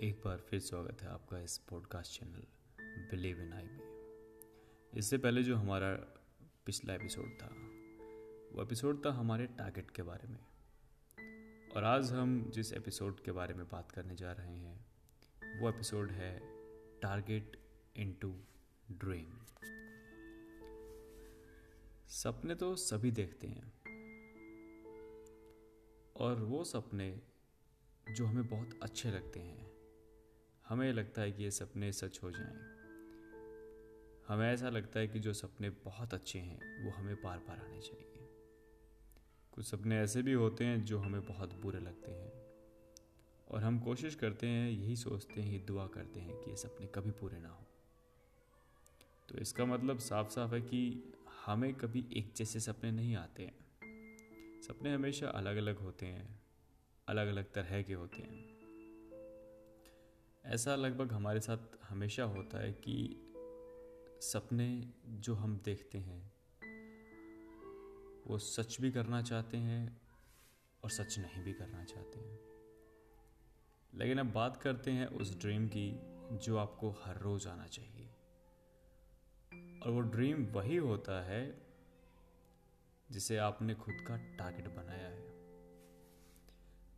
एक बार फिर स्वागत है आपका इस podcast channel believe in I में इससे पहले जो हमारा पिछला एपिसोड था, वो एपिसोड था हमारे टारगेट के बारे में। और आज हम जिस एपिसोड के बारे में बात करने जा रहे हैं, वो एपिसोड है टारगेट इनटू ड्रीम सपने तो सभी देखते हैं। और वो सपने जो हमें बहुत अच्छे लगते हैं हमें लगता है कि ये सपने सच हो जाएँ। हमें ऐसा लगता है कि जो सपने बहुत अच्छे हैं, वो हमें बार बार आने चाहिए। कुछ सपने ऐसे भी होते हैं जो हमें बहुत बुरे लगते हैं। और हम कोशिश करते हैं, यही सोचते हैं दुआ करते हैं कि ये सपने कभी पूरे ना हो। तो इसका मतलब साफ़ साफ़ है कि हमें कभी एक जैसे सपने नहीं आते हैं। सपने हमेशा अलग अलग होते हैं अलग अलग तरह के होते हैं। ऐसा लगभग हमारे साथ हमेशा होता है कि सपने जो हम देखते हैं, वो सच भी करना चाहते हैं और सच नहीं भी करना चाहते हैं। लेकिन अब बात करते हैं उस ड्रीम की जो आपको हर रोज आना चाहिए। और वो ड्रीम वही होता है जिसे आपने खुद का टारगेट बनाया है।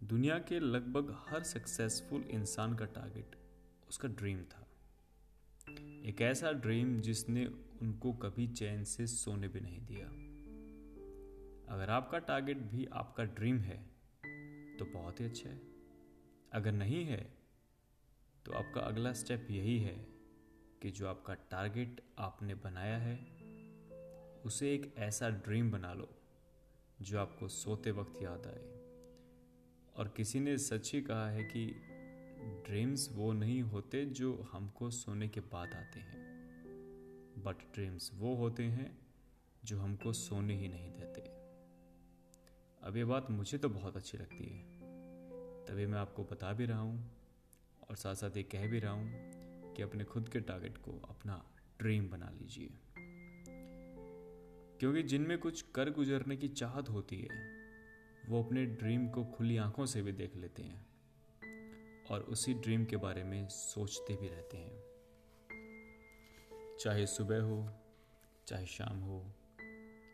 दुनिया के लगभग हर सक्सेसफुल इंसान का टारगेट उसका ड्रीम था। एक ऐसा ड्रीम जिसने उनको कभी चैन से सोने भी नहीं दिया। अगर आपका टारगेट भी आपका ड्रीम है तो बहुत ही अच्छा है। अगर नहीं है तो आपका अगला स्टेप यही है कि जो आपका टारगेट आपने बनाया है, उसे एक ऐसा ड्रीम बना लो, जो आपको सोते वक्त याद आए। और किसी ने सच ही कहा है कि ड्रीम्स वो नहीं होते जो हमको सोने के बाद आते हैं। बट ड्रीम्स वो होते हैं जो हमको सोने ही नहीं देते। अब ये बात मुझे तो बहुत अच्छी लगती है। तभी मैं आपको बता भी रहा हूँ और साथ साथ ये कह भी रहा हूँ कि अपने खुद के टारगेट को अपना ड्रीम बना लीजिए। क्योंकि जिनमें कुछ कर गुजरने की चाहत होती है, वो अपने ड्रीम को खुली आँखों से भी देख लेते हैं। और उसी ड्रीम के बारे में सोचते भी रहते हैं। चाहे सुबह हो, चाहे शाम हो,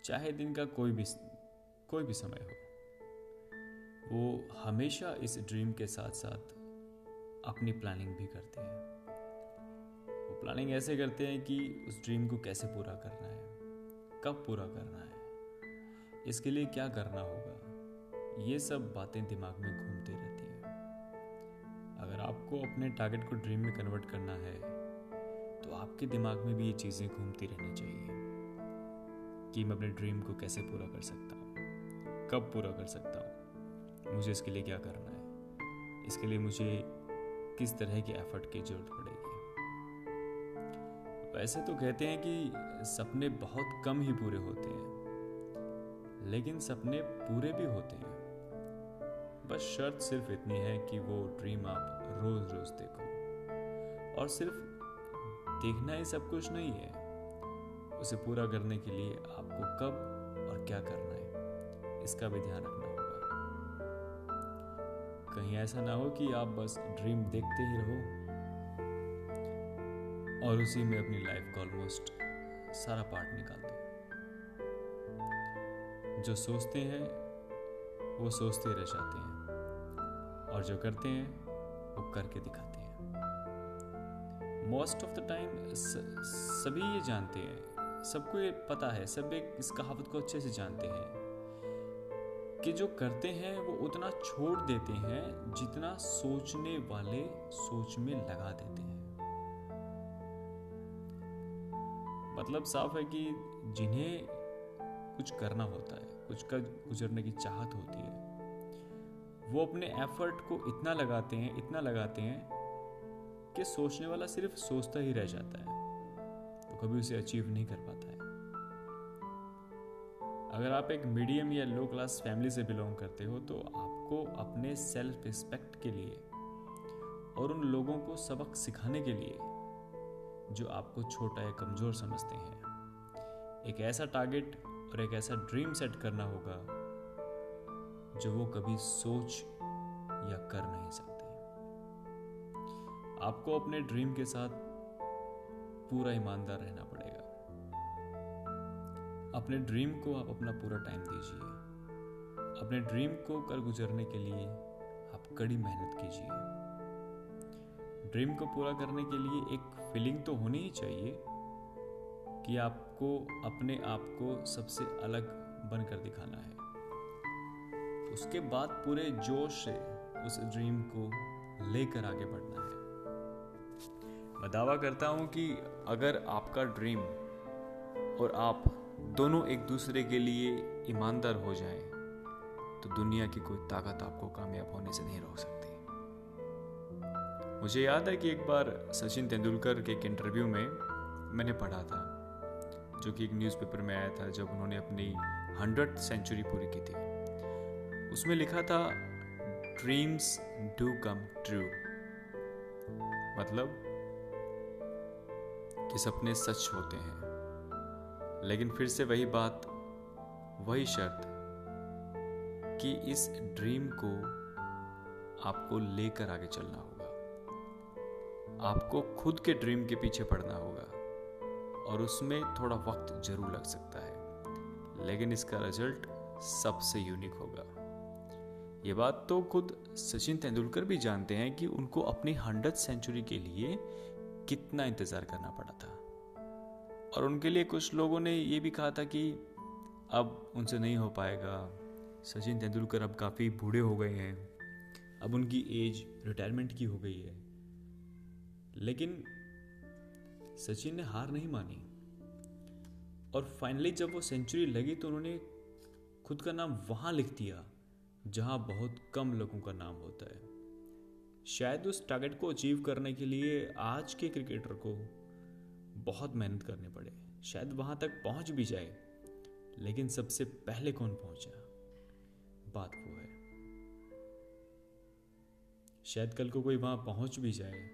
चाहे दिन का कोई भी कोई भी समय हो, वो हमेशा इस ड्रीम के साथ साथ अपनी प्लानिंग भी करते हैं। वो प्लानिंग ऐसे करते हैं कि उस ड्रीम को कैसे पूरा करना है, कब पूरा करना है, इसके लिए क्या करना होगा, ये सब बातें दिमाग में घूमती रहती आपको अपने टारगेट को ड्रीम में कन्वर्ट करना है तो आपके दिमाग में भी ये चीज़ें घूमती रहनी चाहिए कि मैं अपने ड्रीम को कैसे पूरा कर सकता हूँ, कब पूरा कर सकता हूँ, मुझे इसके लिए क्या करना है, इसके लिए मुझे किस तरह के एफर्ट की ज़रूरत पड़ेगी। वैसे तो कहते हैं कि सपने बहुत कम ही पूरे होते हैं, लेकिन सपने पूरे भी होते हैं। बस शर्त सिर्फ़ इतनी है कि वो ड्रीम आप रोज रोज देखो। और सिर्फ़ देखना ही सब कुछ नहीं है। उसे पूरा करने के लिए आपको कब और क्या करना है, इसका भी ध्यान रखना होगा। कहीं ऐसा ना हो कि आप बस ड्रीम देखते ही रहो। और उसी में अपनी लाइफ का ऑलमोस्ट सारा पार्ट निकाल दो जो सोचते हैं, वो सोचते रह जाते हैं। और जो करते हैं वो करके दिखाते हैं। मोस्ट ऑफ़ द टाइम सभी ये जानते हैं। सबको ये पता है, सब एक इस कहावत को अच्छे से जानते हैं कि जो करते हैं, वो उतना छोड़ देते हैं जितना सोचने वाले सोच में लगा देते हैं। मतलब साफ़ है कि जिन्हें कुछ करना होता है, कुछ का गुजरने की चाहत होती है वो अपने एफर्ट को इतना लगाते हैं, इतना लगाते हैं कि सोचने वाला सिर्फ़ सोचता ही रह जाता है। वो कभी उसे अचीव नहीं कर पाता है। अगर आप एक मीडियम या लो क्लास फैमिली से बिलोंग करते हो तो आपको अपने सेल्फ रिस्पेक्ट के लिए और उन लोगों को सबक सिखाने के लिए जो आपको छोटा या कमज़ोर समझते हैं, एक ऐसा टारगेट और एक ऐसा ड्रीम सेट करना होगा जो वो कभी सोच या कर नहीं सकते। आपको अपने ड्रीम के साथ पूरा ईमानदार रहना पड़ेगा। अपने ड्रीम को आप अपना पूरा टाइम दीजिए। अपने ड्रीम को कर गुजरने के लिए आप कड़ी मेहनत कीजिए। ड्रीम को पूरा करने के लिए एक फीलिंग तो होनी ही चाहिए कि आपको अपने आप को सबसे अलग बनकर दिखाना है। उसके बाद पूरे जोश से उस ड्रीम को लेकर आगे बढ़ना है। मैं दावा करता हूँ कि अगर आपका ड्रीम और आप दोनों एक दूसरे के लिए ईमानदार हो जाए तो दुनिया की कोई ताकत आपको कामयाब होने से नहीं रोक सकती। मुझे याद है कि एक बार सचिन तेंदुलकर के एक इंटरव्यू में मैंने पढ़ा था, जो कि एक न्यूज़पेपर में आया था, जब उन्होंने अपनी हंड्रेड सेंचुरी पूरी की थी। उसमें लिखा था ड्रीम्स डू कम ट्रू मतलब कि सपने सच होते हैं। लेकिन फिर से वही बात, वही शर्त कि इस ड्रीम को आपको लेकर आगे चलना होगा। आपको खुद के ड्रीम के पीछे पड़ना होगा और उसमें थोड़ा वक्त ज़रूर लग सकता है। लेकिन इसका रिज़ल्ट सबसे यूनिक होगा। ये बात तो खुद सचिन तेंदुलकर भी जानते हैं कि उनको अपनी हंड्रेड सेंचुरी के लिए कितना इंतज़ार करना पड़ा था। और उनके लिए कुछ लोगों ने ये भी कहा था कि अब उनसे नहीं हो पाएगा। सचिन तेंदुलकर अब काफ़ी बूढ़े हो गए हैं। अब उनकी एज रिटायरमेंट की हो गई है। लेकिन सचिन ने हार नहीं मानी। और फाइनली जब वो सेंचुरी लगी तो उन्होंने खुद का नाम वहाँ लिख दिया। जहाँ बहुत कम लोगों का नाम होता है। शायद उस टारगेट को अचीव करने के लिए आज के क्रिकेटर को बहुत मेहनत करनी पड़े। शायद वहाँ तक पहुँच भी जाए। लेकिन सबसे पहले कौन पहुँचा? बात वो है। शायद कल को कोई वहाँ पहुँच भी जाए।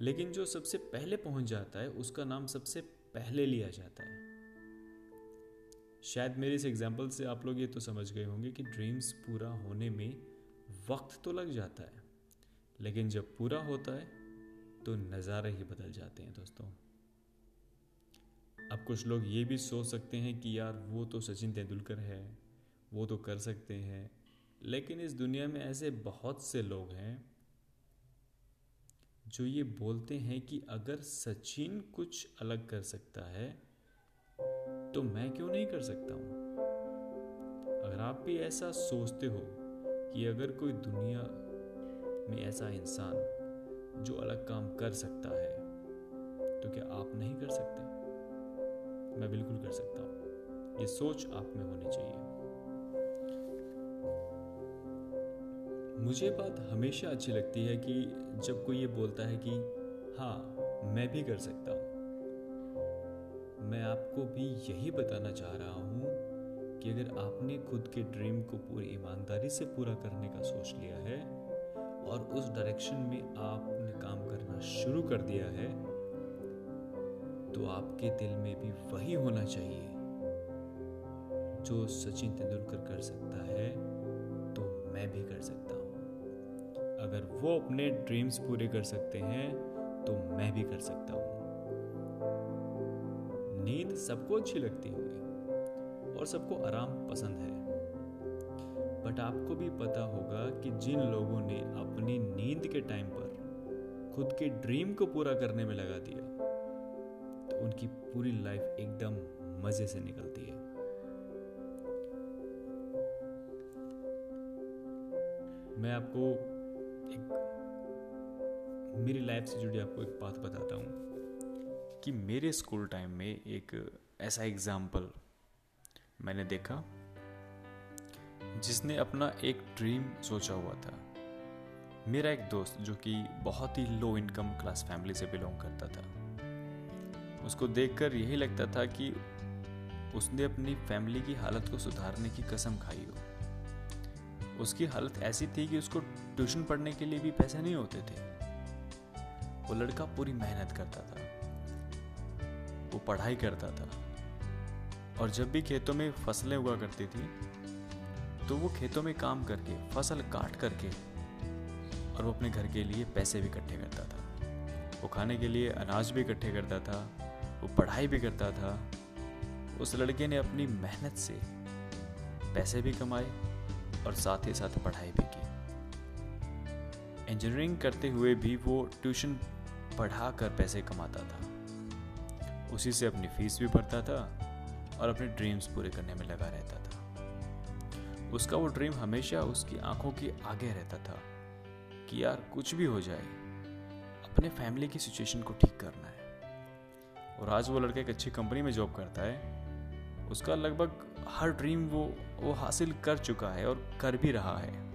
लेकिन जो सबसे पहले पहुँच जाता है, उसका नाम सबसे पहले लिया जाता है। शायद मेरे इस एग्ज़ाम्पल से आप लोग ये तो समझ गए होंगे कि ड्रीम्स पूरा होने में वक्त तो लग जाता है, लेकिन जब पूरा होता है तो नज़ारे ही बदल जाते हैं दोस्तों। अब कुछ लोग ये भी सोच सकते हैं कि यार, वो तो सचिन तेंदुलकर है, वो तो कर सकते हैं, लेकिन इस दुनिया में ऐसे बहुत से लोग हैं जो ये बोलते हैं कि अगर सचिन कुछ अलग कर सकता है तो मैं क्यों नहीं कर सकता हूँ? अगर आप भी ऐसा सोचते हो कि अगर कोई दुनिया में ऐसा इंसान जो अलग काम कर सकता है तो क्या आप नहीं कर सकते? मैं बिल्कुल कर सकता हूँ। ये सोच आप में होनी चाहिए। मुझे बात हमेशा अच्छी लगती है कि जब कोई ये बोलता है कि हाँ मैं भी कर सकता हूँ। मैं आपको भी यही बताना चाह रहा हूँ कि अगर आपने खुद के ड्रीम को पूरी ईमानदारी से पूरा करने का सोच लिया है और उस डायरेक्शन में आपने काम करना शुरू कर दिया है तो आपके दिल में भी वही होना चाहिए। जो सचिन तेंदुलकर कर सकता है तो मैं भी कर सकता हूँ। अगर वो अपने ड्रीम्स पूरे कर सकते हैं तो मैं भी कर सकता हूँ। नींद सबको अच्छी लगती होगी और सबको आराम पसंद है। बट आपको भी पता होगा कि जिन लोगों ने अपनी नींद के टाइम पर खुद के ड्रीम को पूरा करने में लगा दिया तो उनकी पूरी लाइफ एकदम मज़े से निकलती है। मैं आपको एक, मेरी लाइफ से जुड़ी आपको एक बात बताता हूँ। कि मेरे स्कूल टाइम में एक ऐसा एग्ज़ाम्पल मैंने देखा, जिसने अपना एक ड्रीम सोचा हुआ था। मेरा एक दोस्त जो कि बहुत ही लो इनकम क्लास फैमिली से बिलोंग करता था, उसको देखकर यही लगता था कि उसने अपनी फैमिली की हालत को सुधारने की कसम खाई हो। उसकी हालत ऐसी थी कि उसको ट्यूशन पढ़ने के लिए भी पैसे नहीं होते थे। वो लड़का पूरी मेहनत करता था। वो पढ़ाई करता था। और जब भी खेतों में फ़सलें हुआ करती थी तो वो खेतों में काम करके, फ़सल काट करके और वो अपने घर के लिए पैसे भी इकट्ठे करता था। वो खाने के लिए अनाज भी इकट्ठे करता था, वो पढ़ाई भी करता था। उस लड़के ने अपनी मेहनत से पैसे भी कमाए और साथ ही साथ पढ़ाई भी की। इंजीनियरिंग करते हुए भी वो ट्यूशन पढ़ा कर पैसे कमाता था। उसी से अपनी फ़ीस भी भरता था और अपने ड्रीम्स पूरे करने में लगा रहता था। उसका वो ड्रीम हमेशा उसकी आँखों के आगे रहता था कि यार कुछ भी हो जाए, अपने फैमिली की सिचुएशन को ठीक करना है। और आज वो लड़का एक अच्छी कंपनी में जॉब करता है, उसका लगभग हर ड्रीम वो वो हासिल कर चुका है और कर भी रहा है।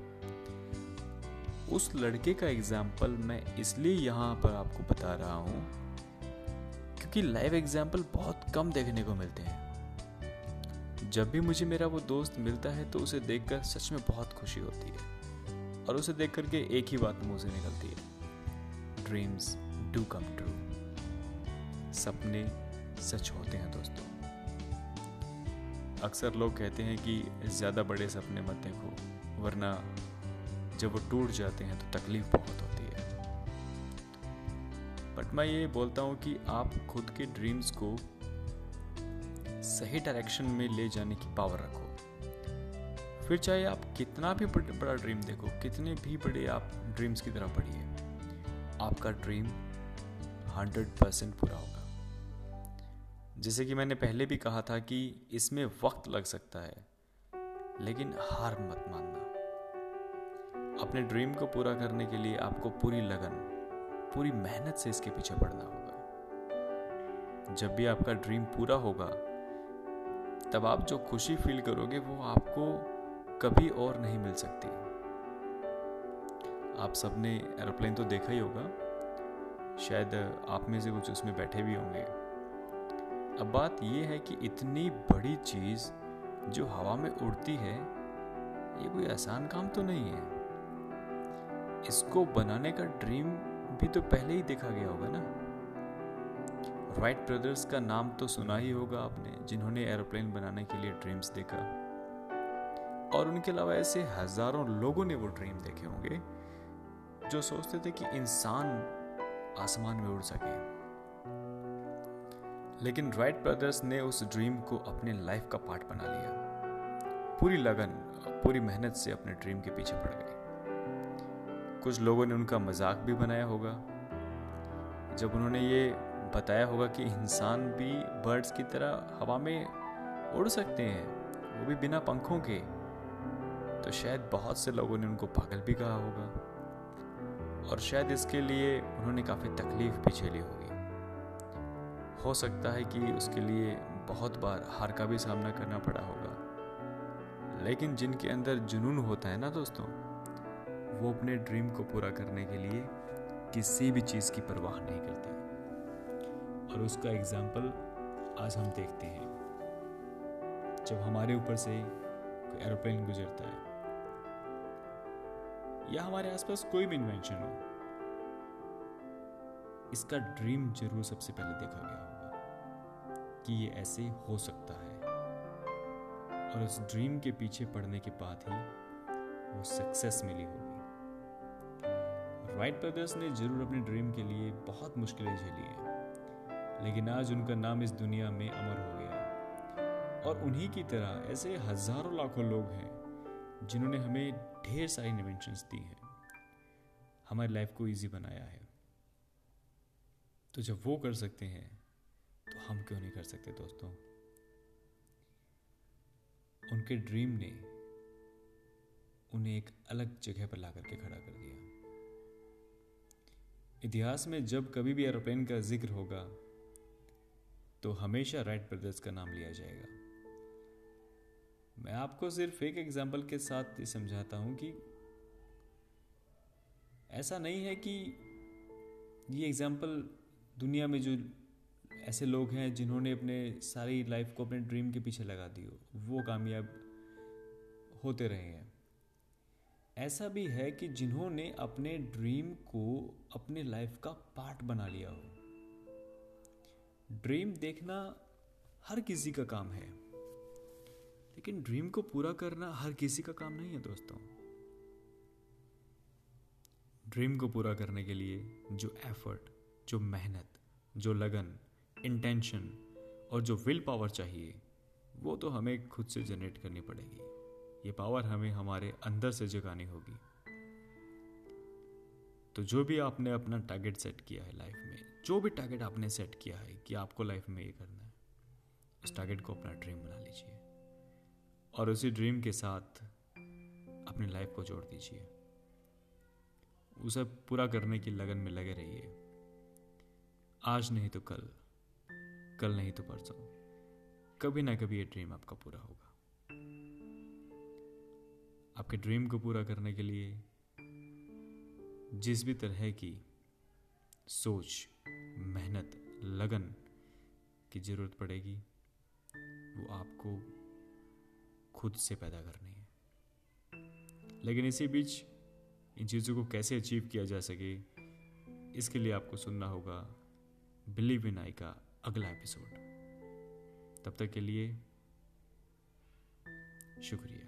उस लड़के का एग्ज़ाम्पल मैं इसलिए यहाँ पर आपको बता रहा हूँ क्योंकि लाइव एग्ज़ाम्पल बहुत कम देखने को मिलते हैं। जब भी मुझे मेरा वो दोस्त मिलता है तो उसे देखकर सच में बहुत खुशी होती है। और उसे देख करके एक ही बात मुँह से निकलती है। ड्रीम्स डू कम ट्रू सपने सच होते हैं दोस्तों। अक्सर लोग कहते हैं कि ज़्यादा बड़े सपने मत देखो, वरना जब वो टूट जाते हैं तो तकलीफ़ बहुत होती है। बट मैं ये बोलता हूँ कि आप खुद के ड्रीम्स को सही डायरेक्शन में ले जाने की पावर रखो। फिर चाहे आप कितना भी बड़ा ड्रीम देखो, कितने भी बड़े आप ड्रीम्स की तरह पढ़िए, आपका ड्रीम हंड्रेड परसेंट पूरा होगा। जैसे कि मैंने पहले भी कहा था कि इसमें वक्त लग सकता है, लेकिन हार मत मानना। अपने ड्रीम को पूरा करने के लिए आपको पूरी लगन पूरी मेहनत से इसके पीछे पड़ना होगा। जब भी आपका ड्रीम पूरा होगा, तब आप जो खुशी फील करोगे, वो आपको कभी और नहीं मिल सकती। आप सबने एरोप्लेन तो देखा ही होगा। शायद आप में से कुछ उसमें बैठे भी होंगे। अब बात यह है कि इतनी बड़ी चीज़ जो हवा में उड़ती है, ये कोई आसान काम तो नहीं है। इसको बनाने का ड्रीम भी तो पहले ही देखा गया होगा ना। राइट ब्रदर्स का नाम तो सुना ही होगा आपने, जिन्होंने एरोप्लेन बनाने के लिए ड्रीम्स देखा। और उनके अलावा ऐसे हज़ारों लोगों ने वो ड्रीम देखे होंगे, जो सोचते थे कि इंसान आसमान में उड़ सके। लेकिन राइट ब्रदर्स ने उस ड्रीम को अपने लाइफ का पार्ट बना लिया। पूरी लगन, पूरी मेहनत से अपने ड्रीम के पीछे पड़ गए। कुछ लोगों ने उनका मज़ाक भी बनाया होगा। जब उन्होंने ये बताया होगा कि इंसान भी बर्ड्स की तरह हवा में उड़ सकते हैं, वो भी बिना पंखों के तो शायद बहुत से लोगों ने उनको पागल भी कहा होगा। और शायद इसके लिए उन्होंने काफ़ी तकलीफ़ भी झेली होगी। हो सकता है कि उसके लिए बहुत बार हार का भी सामना करना पड़ा होगा। लेकिन जिनके अंदर जुनून होता है ना दोस्तों वो अपने ड्रीम को पूरा करने के लिए किसी भी चीज़ की परवाह नहीं करते। और उसका एग्ज़ाम्पल आज हम देखते हैं। जब हमारे ऊपर से कोई एरोप्लेन गुजरता है, या हमारे आसपास कोई भी इन्वेंशन हो, इसका ड्रीम ज़रूर सबसे पहले देखा गया होगा कि ये ऐसे हो सकता है। और उस ड्रीम के पीछे पड़ने के बाद ही वो सक्सेस मिली होगी राइट ब्रदर्स ने ज़रूर अपने ड्रीम के लिए बहुत मुश्किलें झेली है। लेकिन आज उनका नाम इस दुनिया में अमर हो गया और उन्हीं की तरह ऐसे हज़ारों लाखों लोग हैं जिन्होंने हमें ढेर सारी इन्वेंशंस दी हैं। हमारी लाइफ को इजी बनाया है। तो जब वो कर सकते हैं तो हम क्यों नहीं कर सकते दोस्तों? उनके ड्रीम ने उन्हें एक अलग जगह पर ला करके खड़ा कर दिया। इतिहास में जब कभी भी एरोप्लेन का ज़िक्र होगा तो हमेशा राइट ब्रदर्स का नाम लिया जाएगा। मैं आपको सिर्फ़ एक एग्ज़ाम्पल के साथ ये समझाता हूँ कि ऐसा नहीं है कि ये एग्ज़ाम्पल दुनिया में जो ऐसे लोग हैं जिन्होंने अपने सारी लाइफ को अपने ड्रीम के पीछे लगा दी हो, वो कामयाब होते रहे हैं। ऐसा भी है कि जिन्होंने अपने ड्रीम को अपने लाइफ का पार्ट बना लिया हो। ड्रीम देखना हर किसी का काम है। लेकिन ड्रीम को पूरा करना हर किसी का काम नहीं है, दोस्तों। ड्रीम को पूरा करने के लिए जो एफर्ट, जो मेहनत, जो लगन, इंटेंशन और जो विल पावर चाहिए, वो तो हमें खुद से जनरेट करनी पड़ेगी। ये पावर हमें हमारे अंदर से जगानी होगी। तो जो भी आपने अपना टारगेट सेट किया है लाइफ में, जो भी टारगेट आपने सेट किया है कि आपको लाइफ में ये करना है, उस टारगेट को अपना ड्रीम बना लीजिए। और उसी ड्रीम के साथ अपनी लाइफ को जोड़ दीजिए। उसे पूरा करने की लगन में लगे रहिए। आज नहीं तो कल कल नहीं तो परसों। कभी ना कभी ये ड्रीम आपका पूरा होगा। आपके ड्रीम को पूरा करने के लिए जिस भी तरह की सोच, मेहनत, लगन की ज़रूरत पड़ेगी, वो आपको खुद से पैदा करनी है। लेकिन इसी बीच इन चीज़ों को कैसे अचीव किया जा सके, इसके लिए आपको सुनना होगा बिलीव इन आई का अगला एपिसोड तब तक के लिए शुक्रिया।